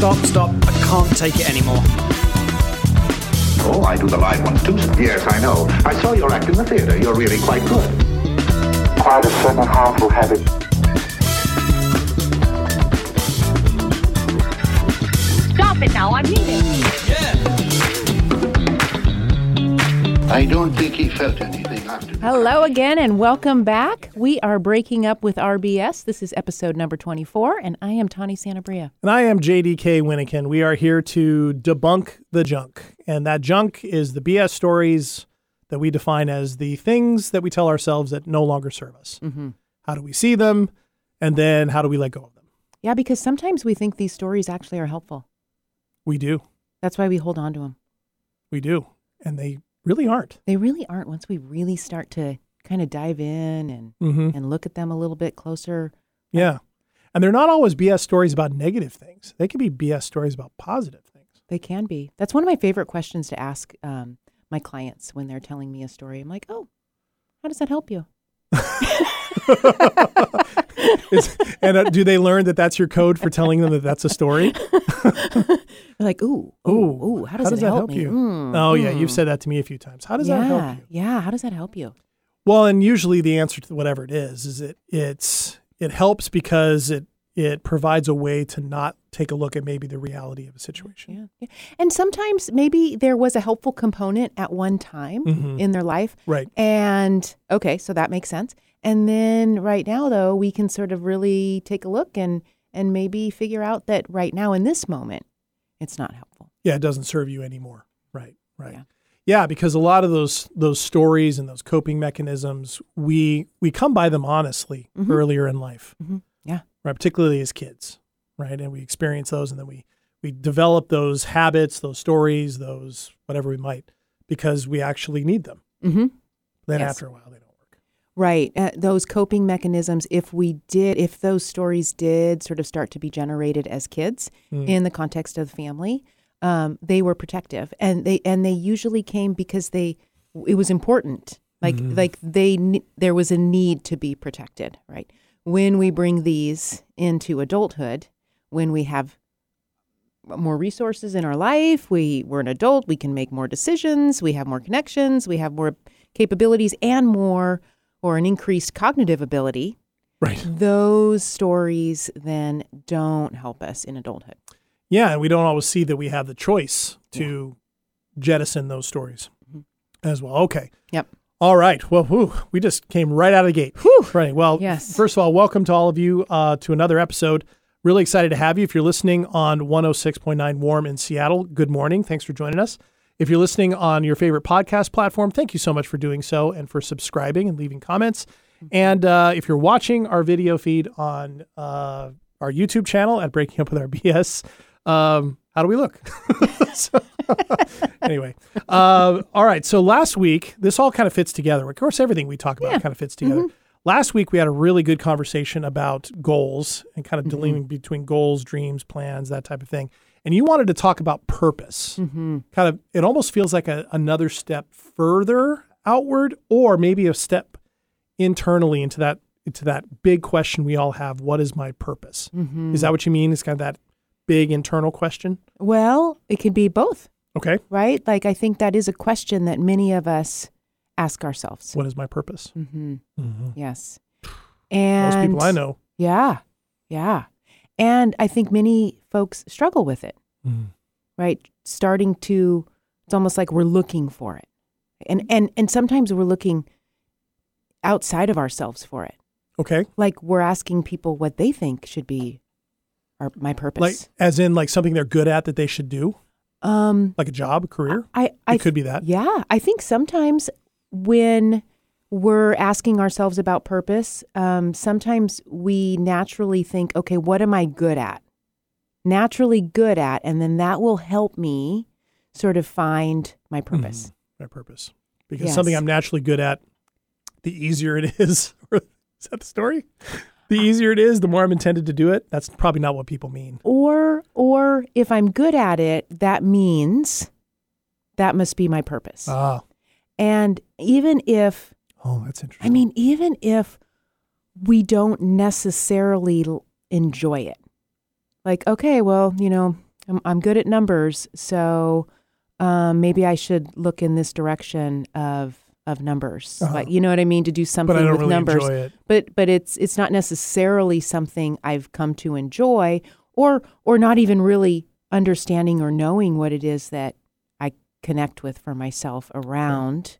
Stop, stop. I can't take it anymore. Oh, I do the live ones too. Yes, I know. I saw your act in the theater. You're really quite good. Quite a certain harmful habit. Stop it now, I'm leaving. I don't think he felt anything after. Hello again and welcome back. We are breaking up with Our BS. This is episode number 24, and I am Tawny Sanabria. And I am JDK Winnikin. We are here to debunk the junk. And that junk is the BS stories that we define as the things that we tell ourselves that no longer serve us. Mm-hmm. How do we see them? And then how do we let go of them? Yeah, because sometimes we think these stories actually are helpful. We do. That's why we hold on to them. We do. And they really aren't. They really aren't once we really start to kind of dive in and, Mm-hmm. and look at them a little bit closer. Yeah. And they're not always BS stories about negative things, they can be BS stories about positive things. They can be. That's one of my favorite questions to ask um, my clients when they're telling me a story. I'm like, oh, how does that help you? And uh, do they learn that that's your code for telling them that that's a story? Like, ooh, ooh, Ooh, how does, it that help, help you? Mm, Oh, yeah. You've mm. said that to me a few times. How does yeah, that help you? Yeah, how does that help you? Well, and usually the answer to whatever it is is it it's it helps because it it provides a way to not take a look at maybe the reality of a situation. Yeah, yeah. And sometimes maybe there was a helpful component at one time Mhm. in their life. Right. And okay, so that makes sense. And then right now though, we can sort of really take a look and and maybe figure out that right now in this moment, it's not helpful. Yeah, it doesn't serve you anymore. Right. Right. Yeah. Yeah. because a lot of those those stories and those coping mechanisms, we we come by them honestly Mhm. earlier in life. Mhm. Yeah. Right, particularly as kids, right? And we experience those and then we we develop those habits, those stories, those whatever we might because we actually need them. Mm-hmm. Then Yes. after a while they don't work. Right. Uh, those coping mechanisms, if we did, if those stories did sort of start to be generated as kids Mm. in the context of the family, um, they were protective, and they and they usually came because they it was important. Like Mhm. like they there was a need to be protected. Right. When we bring these into adulthood, when we have more resources in our life, we we're an adult, we can make more decisions, we have more connections, we have more capabilities and more or an increased cognitive ability, Right. those stories then don't help us in adulthood. Yeah, and we don't always see that we have the choice to jettison those stories Mhm. as well. Okay. Yep. All right. Well, whew, we just came right out of the gate. Whew. Right. Well, Yes. first of all, welcome to all of you uh, to another episode. Really excited to have you. If you're listening on 106.9 Warm in Seattle, good morning. Thanks for joining us. If you're listening on your favorite podcast platform, thank you so much for doing so and for subscribing and leaving comments. And uh, if you're watching our video feed on uh, our YouTube channel at Breaking Up with Our BS, um, how do we look? So- anyway, uh, all right. So last week, this all kind of fits together. Of course, everything we talk about Yeah. kind of fits together. Last week, we had a really good conversation about goals and kind of delineating between goals, dreams, plans, that type of thing. And you wanted to talk about purpose. Mm-hmm. Kind of, it almost feels like a, another step further outward, or maybe a step internally into that into that big question we all have: What is my purpose? Mm-hmm. Is that what you mean? It's kind of that big internal question. Well, it could be both, Okay, right? Like I think that is a question that many of us ask ourselves. what is my purpose? Mm-hmm. Mm-hmm. Yes. And most people I know. Yeah. Yeah. And I think many folks struggle with it, Mm. right? Starting to it's almost like we're looking for it. And and and sometimes we're looking outside of ourselves for it. Okay, Like we're asking people what they think should be our my purpose. like as in like something they're good at that they should do, um like a job, a career. I I it could be that. Yeah, I think sometimes when we're asking ourselves about purpose, um, sometimes we naturally think, okay, what am I good at? Naturally good at, and then that will help me sort of find my purpose. Mhm. My purpose, because something I'm naturally good at, the easier it is. is that the story? The easier it is, the more I'm intended to do it. That's probably not what people mean. Or, or if I'm good at it, that means that must be my purpose. Ah, and even if oh, that's interesting. I mean, even if we don't necessarily enjoy it, like, okay, well, you know, I'm, I'm good at numbers, so um, maybe I should look in this direction of of numbers. Uh-huh. Like, you know what I mean? To do something but I don't with really numbers. But but it's it's not necessarily something I've come to enjoy, or or not even really understanding or knowing what it is that connect with for myself around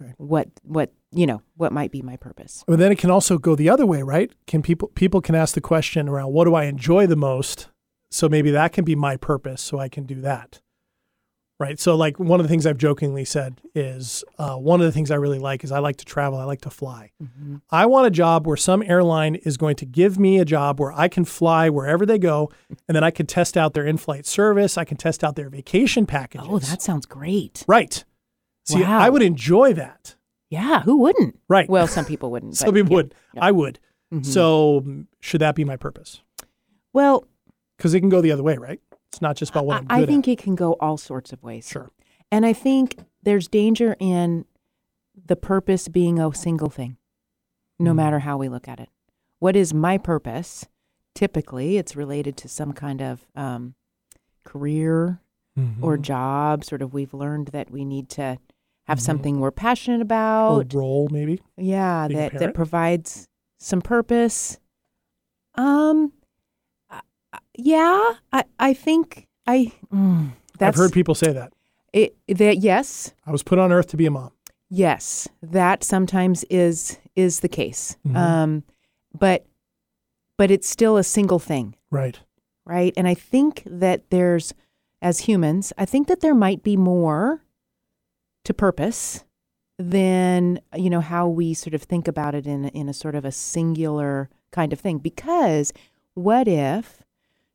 Okay. what what you know what might be my purpose. But then it can also go the other way, right? Can people people can ask the question around what do I enjoy the most? So maybe that can be my purpose, so I can do that. Right. So like one of the things I've jokingly said is uh, one of the things I really like is I like to travel. I like to fly. I want a job where some airline is going to give me a job where I can fly wherever they go, and then I can test out their in-flight service. I can test out their vacation packages. Oh, that sounds great. right. See, Wow. I would enjoy that. Yeah, who wouldn't? Right. Well, some people wouldn't. Some people yeah. would. I would. Mhm. So should that be my purpose? Well, Because it can go the other way, right? It's not just about what I, I think at. it can go all sorts of ways. Sure. And I think there's danger in the purpose being a single thing, no Mm. matter how we look at it. What is my purpose? Typically, it's related to some kind of um, career or Mhm. job. Sort of, we've learned that we need to have Mhm. something we're passionate or about. role, maybe. yeah, being that that provides some purpose. Um, yeah, I I think I. Mm, that's I've heard people say that. it, that yes, I was put on earth to be a mom. yes, that sometimes is is the case. Mhm. Um, but but it's still a single thing, Right. right? And I think that there's, as humans, I think that there might be more to purpose than you know how we sort of think about it in in a sort of a singular kind of thing. Because what if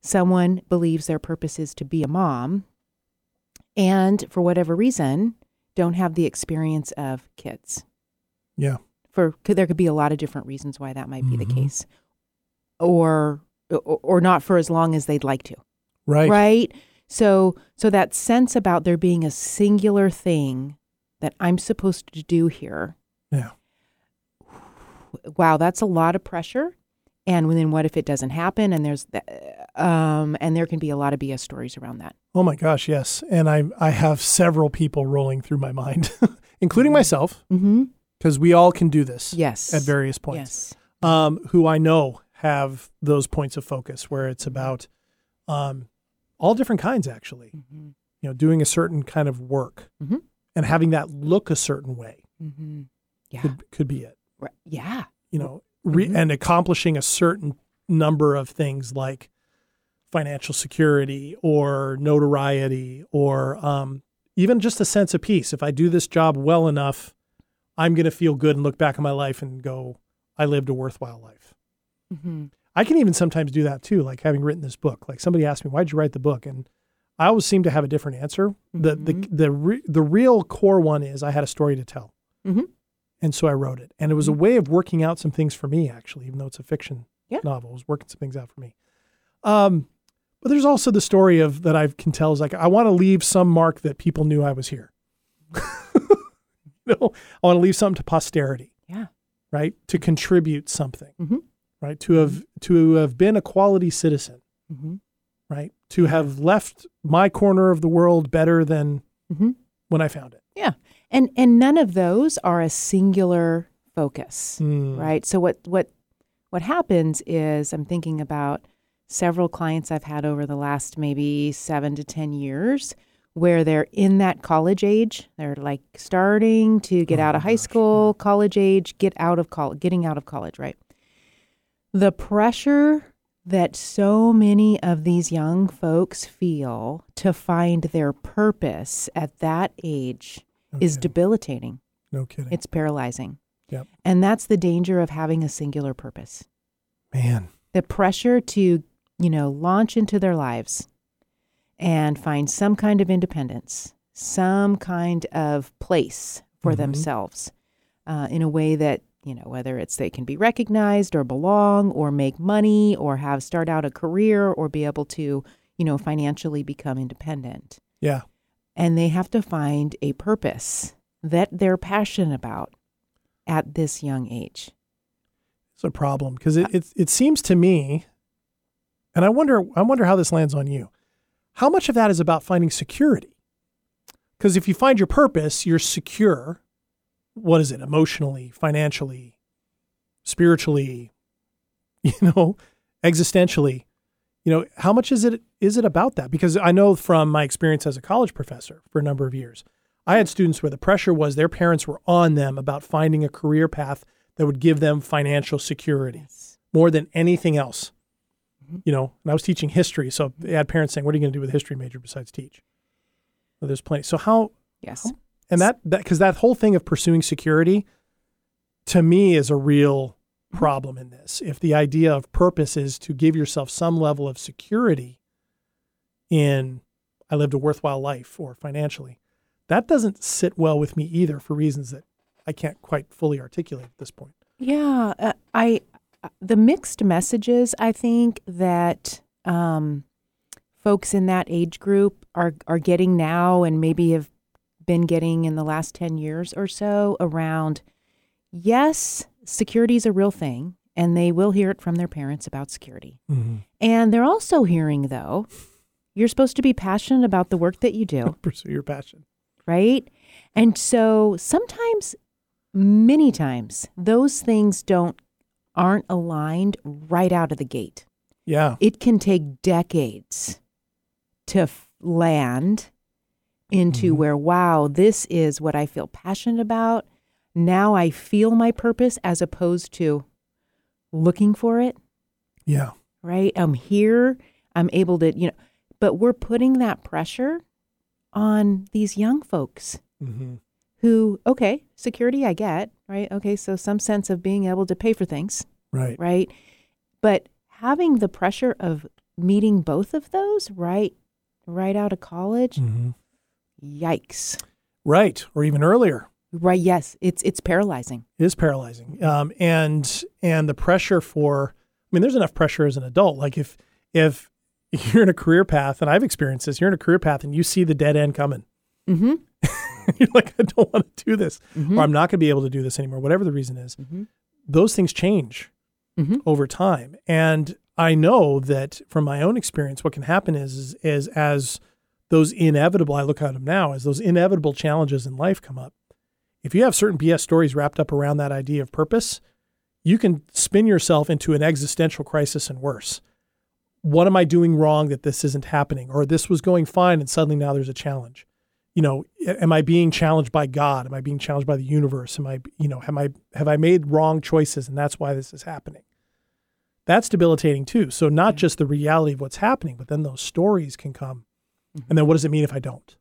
someone believes their purpose is to be a mom, and for whatever reason don't have the experience of kids? Yeah. for there could be a lot of different reasons why that might be the Mhm. case or, or or not for as long as they'd like to Right. right so so that sense about there being a singular thing that i'm supposed to do here Yeah. wow that's a lot of pressure and then what if it doesn't happen and there's the, um and there can be a lot of bs stories around that Oh my gosh, yes. And I I have several people rolling through my mind, including myself, mm-hmm. because we all can do this yes at various points. yes Um, who I know have those points of focus where it's about um, all different kinds, actually. mm-hmm. You know, doing a certain kind of work Mhm. and having that look a certain way Mm-hmm. yeah could could be it. Right. yeah you know, re- Mhm. and accomplishing a certain number of things like financial security or notoriety or um, even just a sense of peace. If I do this job well enough, I'm going to feel good and look back on my life and go, I lived a worthwhile life. mm-hmm. I can even sometimes do that too, like having written this book. Like somebody asked me, "Why'd you write the book?" And I always seem to have a different answer. The the Mhm. the re- the real core one is I had a story to tell, Mhm. And so I wrote it. And it was a way of working out some things for me, actually, even though it's a fiction Yeah. novel. It was working some things out for me. Um, but there's also the story of that I can tell is like I want to leave some mark that people knew I was here. you know, I want to leave something to posterity yeah right to contribute something Mhm. right to have to have been a quality citizen mm-hmm. right to have left my corner of the world better than Mhm. when i found it Yeah. And and none of those are a singular focus, Mm. right? So what what what happens is I'm thinking about several clients I've had over the last maybe 7 to 10 years where they're in that college age. They're like starting to get Oh out of high gosh, school, college age, get out of college, getting out of college, right? The pressure that so many of these young folks feel to find their purpose at that age No is kidding. debilitating. no kidding It's paralyzing. Yep. And that's the danger of having a singular purpose. man The pressure to, you know, launch into their lives and find some kind of independence, some kind of place for Mhm. themselves uh, in a way that, you know, whether it's they can be recognized or belong or make money or have start out a career or be able to, you know, financially become independent yeah and they have to find a purpose that they're passionate about at this young age. it's a problem because it, uh, it it seems to me and i wonder i wonder how this lands on you how much of that is about finding security? Because if you find your purpose, you're secure. What is it? Emotionally, financially, spiritually, you know, existentially. You know, how much is it is it about that? Because I know from my experience as a college professor for a number of years, I had students where the pressure was their parents were on them about finding a career path that would give them financial security more than anything else. Mm-hmm. You know, and I was teaching history, so they had parents saying, "What are you going to do with a history major besides teach?" Well, there's plenty. So how Yes. and that that because that whole thing of pursuing security to me is a real problem in this. If the idea of purpose is to give yourself some level of security in I lived a worthwhile life or financially, that doesn't sit well with me either for reasons that I can't quite fully articulate at this point. Yeah, uh, I the mixed messages I think that um, folks in that age group are are getting now, and maybe have been getting in the last ten years or so around. Yes, security is a real thing, and they will hear it from their parents about security. And they're also hearing though, you're supposed to be passionate about the work that you do Pursue your passion. right? And so sometimes, many times, those things don't aren't aligned right out of the gate. Yeah. It can take decades to f- land into Mm-hmm. where wow, this is what I feel passionate about. Now I feel my purpose as opposed to looking for it Yeah. right? I'm here. I'm able to, you know, but we're putting that pressure on these young folks mm-hmm. who, okay, security I get, right? Okay, so some sense of being able to pay for things, Right. right? But having the pressure of meeting both of those right right out of college, mm-hmm. yikes. Right. Or even earlier. Right, yes, it's it's paralyzing. It is paralyzing. Um, and and the pressure for I mean, there's enough pressure as an adult. Like if if you're in a career path, and I've experienced this, you're in a career path and you see the dead end coming. Mm-hmm. you're like, I don't want to do this, Mhm. or I'm not going to be able to do this anymore, whatever the reason is. Mhm. Those things change Mhm. over time. And I know that from my own experience, what can happen is, is, is as those inevitable, I look at them now, as those inevitable challenges in life come up, if you have certain BS stories wrapped up around that idea of purpose, you can spin yourself into an existential crisis and worse. What am I doing wrong that this isn't happening? Or this was going fine and suddenly now there's a challenge. You know, am I being challenged by God? Am I being challenged by the universe? Am I, you know, am I have I made wrong choices and that's why this is happening? That's debilitating too. So not mm. just the reality of what's happening, but then those stories can come. And mm-hmm. then what does it mean if I don't?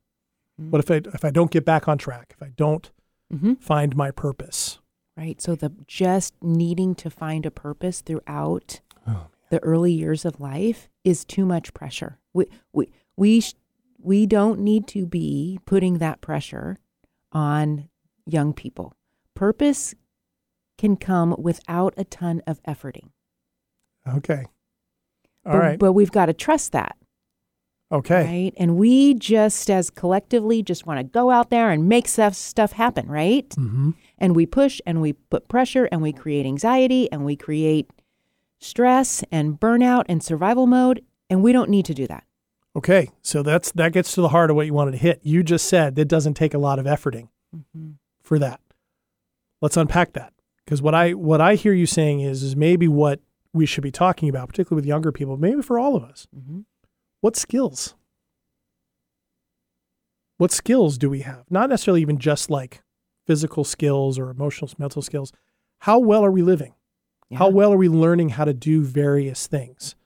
What mm. if I if I don't get back on track? If I don't Mhm. find my purpose? Right. So the just needing to find a purpose throughout the early years of life is too much pressure. We we we sh- we don't need to be putting that pressure on young people. Purpose can come without a ton of efforting. Okay. All but, right. But we've got to trust that. Okay. Right. And we just as collectively just want to go out there and make stuff stuff happen, right? Mm-hmm. and we push and we put pressure and we create anxiety and we create stress and burnout and survival mode and we don't need to do that Okay. So that's that gets to the heart of what you wanted to hit. You just said it doesn't take a lot of efforting for that. Let's unpack that. Because what I what I hear you saying is is maybe what we should be talking about, particularly with younger people, maybe for all of us. What skills? What skills do we have? Not necessarily even just like physical skills or emotional, mental skills. How well are we living? How well are we learning how to do various things?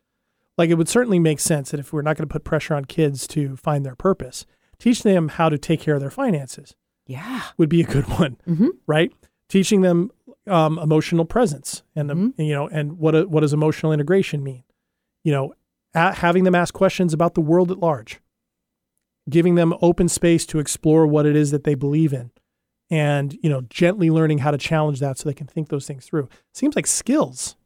Like it would certainly make sense that if we're not going to put pressure on kids to find their purpose, teach them how to take care of their finances yeah would be a good one, Mhm. right? Teaching them um, emotional presence and um, you know and what what does emotional integration mean? You know, having them ask questions about the world at large, giving them open space to explore what it is that they believe in, and you know, gently learning how to challenge that so they can think those things through. Seems like skills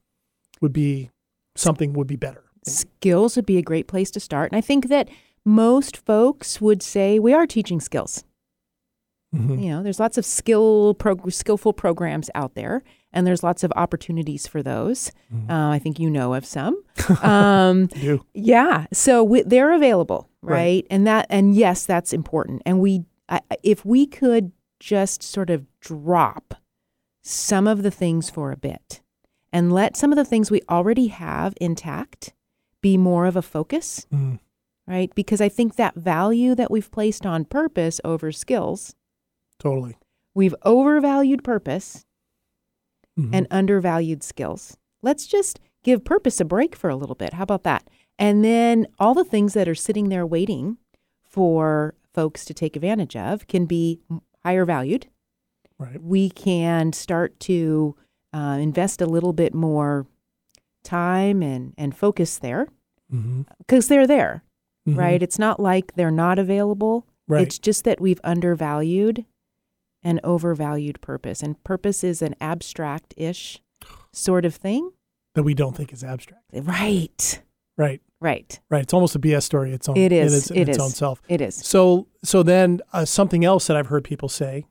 would be something would be better. skills would be a great place to start and i think that most folks would say we are teaching skills Mhm. you know there's lots of skill prog- skillful programs out there and there's lots of opportunities for those uh, i think you know of some um, You. Yeah, so we, they're available, Right. right? And that and yes, that's important. And we I- if we could just sort of drop some of the things for a bit and let some of the things we already have intact be more of a focus, Mm. right? Because I think that value that we've placed on purpose over skills, Totally. we've overvalued purpose Mhm. and undervalued skills. Let's just give purpose a break for a little bit. How about that? And then all the things that are sitting there waiting for folks to take advantage of can be higher valued. right. We can start to uh, invest a little bit more time and, and focus there because they're there, Mhm. right? It's not like they're not available. Right. It's just that we've undervalued and overvalued purpose. And purpose is an abstract ish sort of thing. that we don't think is abstract. Right. Right. Right. Right. It's almost a BS story. Its own. It in is. its, in It its is. own self. It is. So so then uh, something else that I've heard people say,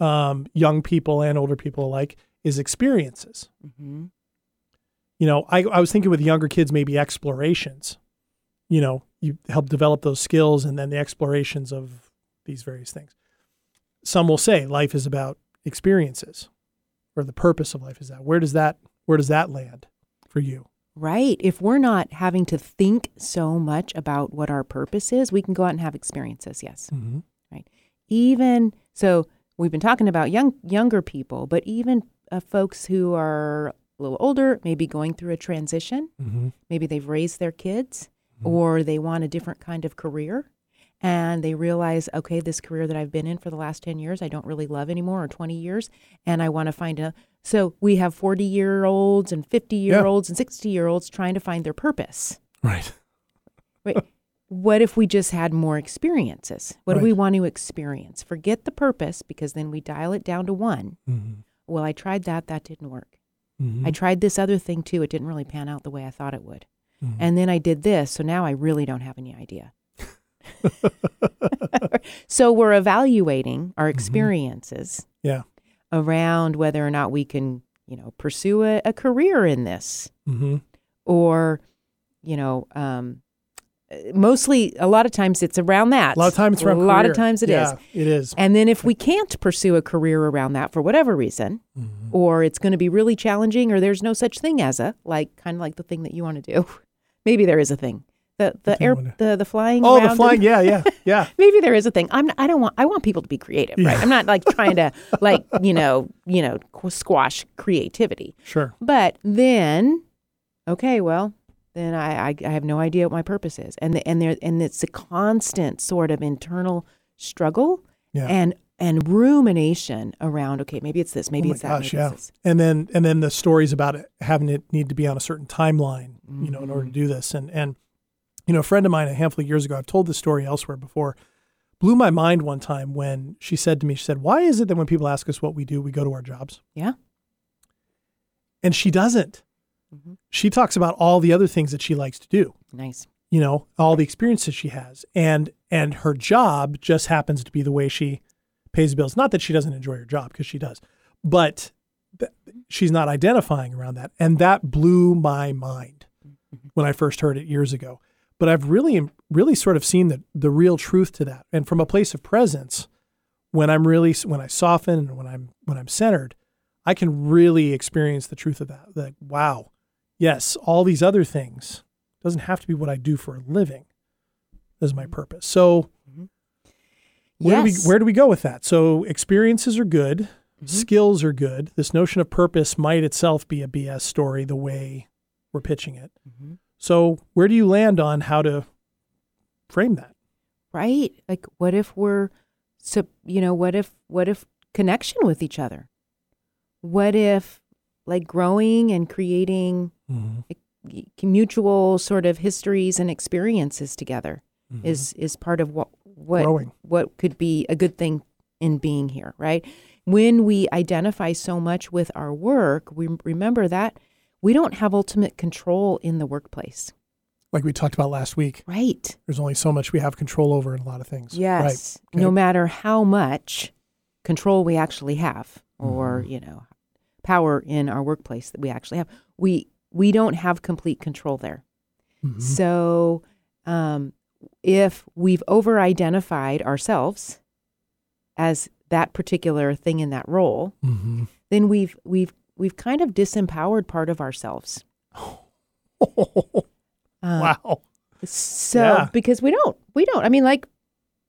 um, young people and older people alike, is experiences. hmm You know, I I was thinking with younger kids maybe explorations. You know, you help develop those skills and then the explorations of these various things. Some will say life is about experiences, or the purpose of life is that. Where does that where does that land for you? Right. If we're not having to think so much about what our purpose is, we can go out and have experiences. Yes. Mm-hmm. Even so, we've been talking about young younger people, but even uh, folks who are a little older, maybe going through a transition, Mm-hmm. maybe they've raised their kids or they want a different kind of career and they realize okay this career that i've been in for the last 10 years i don't really love anymore or 20 years and i want to find a so we have 40 year olds and 50 year olds and 60 year olds trying to find their purpose Right. right what if we just had more experiences what do we want to experience forget the purpose because then we dial it down to one Mm-hmm. well i tried that that didn't work Mm-hmm. i tried this other thing too it didn't really pan out the way i thought it would Mhm. and then I did this. So now I really don't have any idea. so we're evaluating our experiences yeah. around whether or not we can, you know, pursue a, a career in this Mm-hmm. or, you know, um, mostly a lot of times it's around that. A lot of times it's around A lot of times it is. yeah, It is. And then if we can't pursue a career around that for whatever reason, Mm-hmm. or it's going to be really challenging, or there's no such thing as a like kind of like the thing that you want to do. Maybe there is a thing. The the air what? the the flying. Oh, the and- flying. Yeah, yeah, yeah. Maybe there is a thing. I'm. I don't want. I want people to be creative, right? Yeah. I'm not like trying to like you know you know squash creativity. Sure. But then, okay, well, then I, I, I have no idea what my purpose is, and the, and there and it's a constant sort of internal struggle Yeah. and and rumination around. Okay, maybe it's this, maybe oh it's that, gosh, yeah. And then and then the stories about it having it need to be on a certain timeline, you know, in order to Mm-hmm. do this. And and you know, a friend of mine a handful of years ago, I've told this story elsewhere before, blew my mind one time when she said to me, she said, "Why is it that when people ask us what we do, we go to our jobs?" Yeah. And she doesn't. Mhm. She talks about all the other things that she likes to do. Nice. you know all the experiences she has and and her job just happens to be the way she pays bills not that she doesn't enjoy her job because she does but th- she's not identifying around that and that blew my mind when i first heard it years ago but i've really really sort of seen the the real truth to that and from a place of presence when i'm really when i soften and when i'm when i'm centered i can really experience the truth of that like wow yes all these other things doesn't have to be what I do for a living as my purpose. So where yes. do we where do we go with that? So experiences are good, Mm-hmm. skills are good. This notion of purpose might itself be a BS story the way we're pitching it. Mhm. So where do you land on how to frame that? right? Like, what if we're, so you know, what if what if connection with each other? What if like growing and creating mm-hmm. y- mutual sort of histories and experiences together mm-hmm. is is part of what what Growing. what could be a good thing in being here, right? When we identify so much with our work, we remember that we don't have ultimate control in the workplace, Like we talked about last week, right? there's only so much we have control over in a lot of things. Yes. Right. No matter how much control we actually have or, Mm-hmm. you know, power in our workplace that we actually have, we we don't have complete control there. Mhm. So um if we've over identified ourselves as that particular thing in that role, Mm-hmm. then we've we've we've kind of disempowered part of ourselves. Um, wow. So Yeah. because we don't, we don't. I mean, like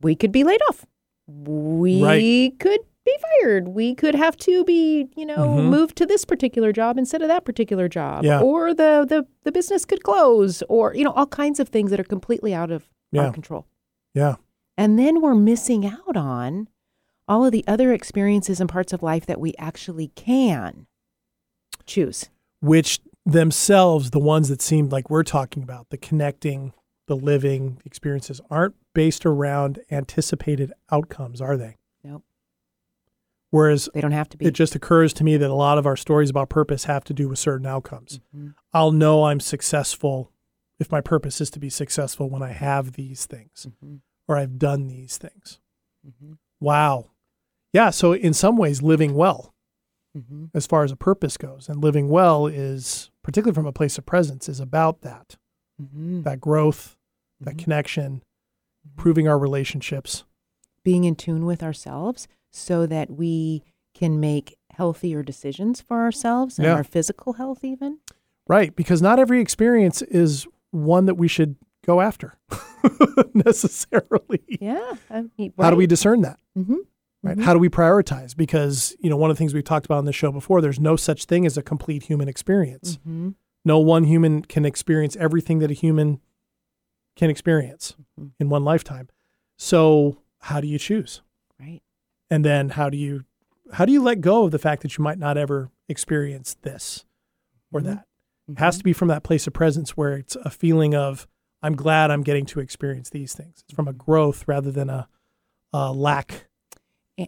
we could be laid off. We Right. could be fired. We could have to be, you know, Mhm. moved to this particular job instead of that particular job. Yeah. Or the the the business could close, or you know, all kinds of things that are completely out of Yeah. our control. Yeah. And then we're missing out on all of the other experiences and parts of life that we actually can choose. Which themselves, the ones that seemed like we're talking about, the connecting, the living experiences, aren't based around anticipated outcomes, are they? Nope. Whereas They don't have to be. it just occurs to me that a lot of our stories about purpose have to do with certain outcomes. Mhm. I'll know I'm successful if my purpose is to be successful when I have these things Mhm. or I've done these things. Mhm. Wow. Yeah. So, in some ways, living well Mhm. as far as a purpose goes, and living well is, particularly from a place of presence, is about that Mhm. that growth, that Mhm. connection, improving our relationships. being in tune with ourselves so that we can make healthier decisions for ourselves and Yeah. our physical health even Right. Because not every experience is one that we should go after necessarily. yeah I mean, How do we discern that? Mhm. Right. Mhm. How do we prioritize? Because, you know, one of the things we've talked about on the show before, there's no such thing as a complete human experience. Mhm. No one human can experience everything that a human can experience Mhm. in one lifetime. So, how do you choose? right And then how do you how do you let go of the fact that you might not ever experience this or Mhm. that? It has to be from that place of presence where it's a feeling of I'm glad I'm getting to experience these things. It's from a growth rather than a, a lack.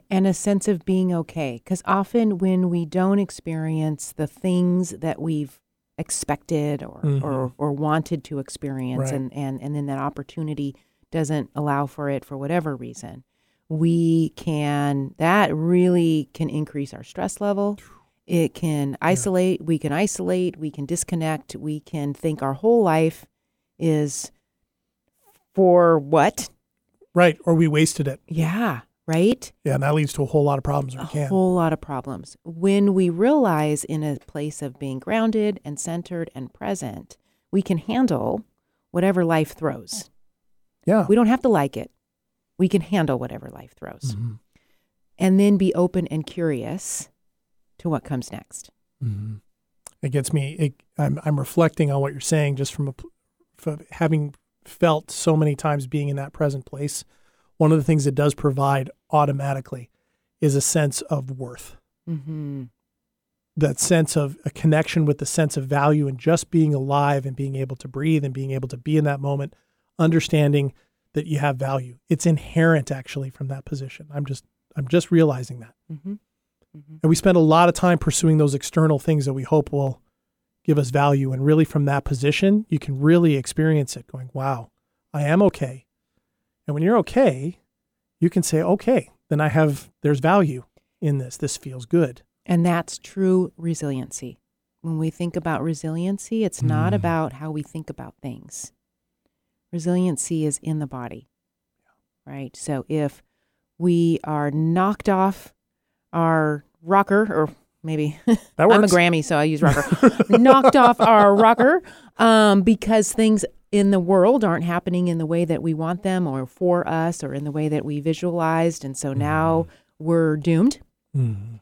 And a sense of being okay because often when we don't experience the things that we've expected or Mhm. or, or wanted to experience Right. and, and and then that opportunity doesn't allow for it for whatever reason we can that really can increase our stress level it can isolate we can isolate we can disconnect we can think our whole life is for what Right. Or we wasted it. yeah right Yeah. And that leads to a whole lot of problems. A can. whole lot of problems. When we realize in a place of being grounded and centered and present, we can handle whatever life throws. yeah. We don't have to like it. We can handle whatever life throws. Mhm. And then be open and curious to what comes next. Mhm. It gets me. It, I'm I'm reflecting on what you're saying, just from a from having felt so many times being in that present place. One of the things it does provide automatically is a sense of worth. Mm-hmm. That sense of a connection with the sense of value and just being alive and being able to breathe and being able to be in that moment, understanding that you have value. It's inherent actually from that position. I'm just I'm just realizing that. Mm-hmm. And we spend a lot of time pursuing those external things that we hope will give us value. And really, from that position, you can really experience it going, wow, I am okay. And when you're okay, you can say, okay, then I have, there's value in this. This feels good. And that's true resiliency. When we think about resiliency, it's not Mm. about how we think about things. Resiliency is in the body, right? So if we are knocked off our rocker, or maybe That I'm a. Grammy, so I use rocker, knocked off our rocker um, because things in the world aren't happening in the way that we want them or for us or in the way that we visualized. And so now we're doomed. Mhm.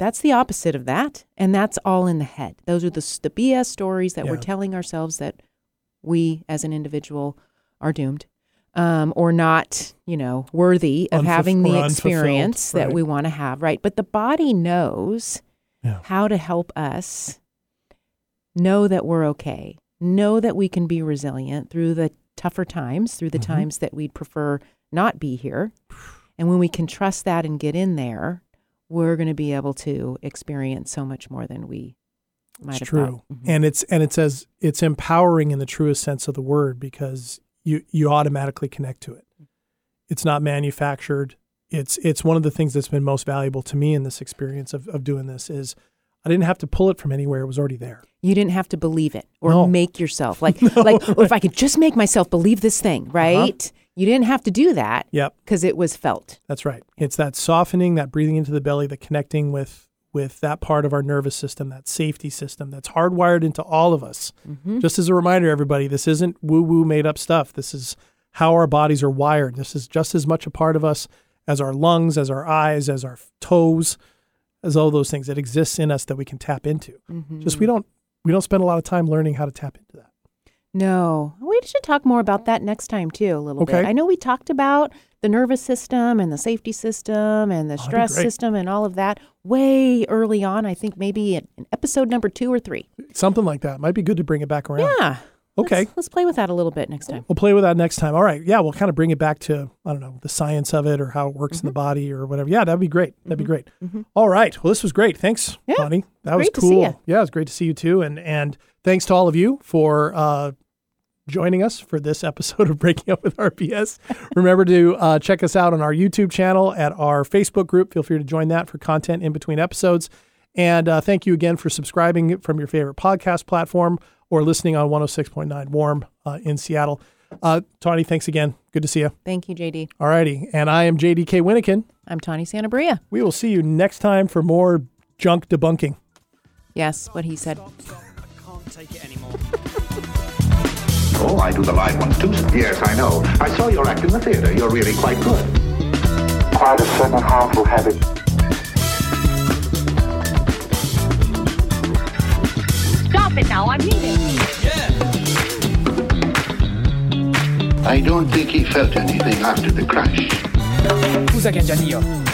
That's the opposite of that. And that's all in the head. Those are the, the BS stories that we're telling ourselves that we as an individual are doomed um, or not, you know, worthy of having the experience that we want to have. Right. But the body knows Yeah. how to help us know that we're okay, know that we can be resilient through the tougher times, through the Mhm. times that we'd prefer not be here. And when we can trust that and get in there, we're going to be able to experience so much more than we might It's have true. thought. Mhm. And it's, and it says it's empowering in the truest sense of the word because you, you automatically connect to it. It's not manufactured. It's, it's one of the things that's been most valuable to me in this experience of, of doing this is I didn't have to pull it from anywhere; it was already there. You didn't have to believe it or No. make yourself like like oh, if I could just make myself believe this thing, uh-huh. right? You didn't have to do that Yep, because it was felt. that's right. It's that softening, that breathing into the belly, the connecting with with that part of our nervous system, that safety system that's hardwired into all of us. Mm-hmm. Just as a reminder, everybody, this isn't woo woo made up stuff. This is how our bodies are wired. This is just as much a part of us as our lungs, as our eyes, as our toes, as all those things. that exists in us that we can tap into. Just we mm-hmm. don't we don't spend a lot of time learning how to tap into that. No, we should talk more about that next time too. A little Okay. bit. I know we talked about the nervous system and the safety system and the Oh, stress system and all of that way early on. I think maybe in episode number two or three. Something like that might be good to bring it back around. Yeah. Okay. Let's, let's play with that a little bit next time. We'll play with that next time. All right. Yeah, we'll kind of bring it back to, I don't know, the science of it or how it works Mm-hmm. in the body or whatever. Yeah, that'd be great. That'd be great. All right. Well, this was great. Thanks, Yeah. Bonnie. That was cool. Yeah, it was great to see you too. And and thanks to all of you for uh, joining us for this episode of Breaking Up with Our BS. Remember to uh, check us out on our YouTube channel, at our Facebook group. Feel free to join that for content in between episodes. And uh, thank you again for subscribing from your favorite podcast platform or listening on 106.9 Warm uh, in Seattle. Uh, Tawny, thanks again. Good to see you. Thank you, JD. All righty. And I am JDK Winnikin. I'm Tawny Sanabria. We will see you next time for more junk debunking. Yes, what he said. Stop, stop. I can't take it anymore. Oh, I do the live ones too. Yes, I know. I saw your act in the theater. You're really quite good. Quite a certain harmful habit. Stop it now, I mean I don't think he felt anything after the crash. Scusa che è.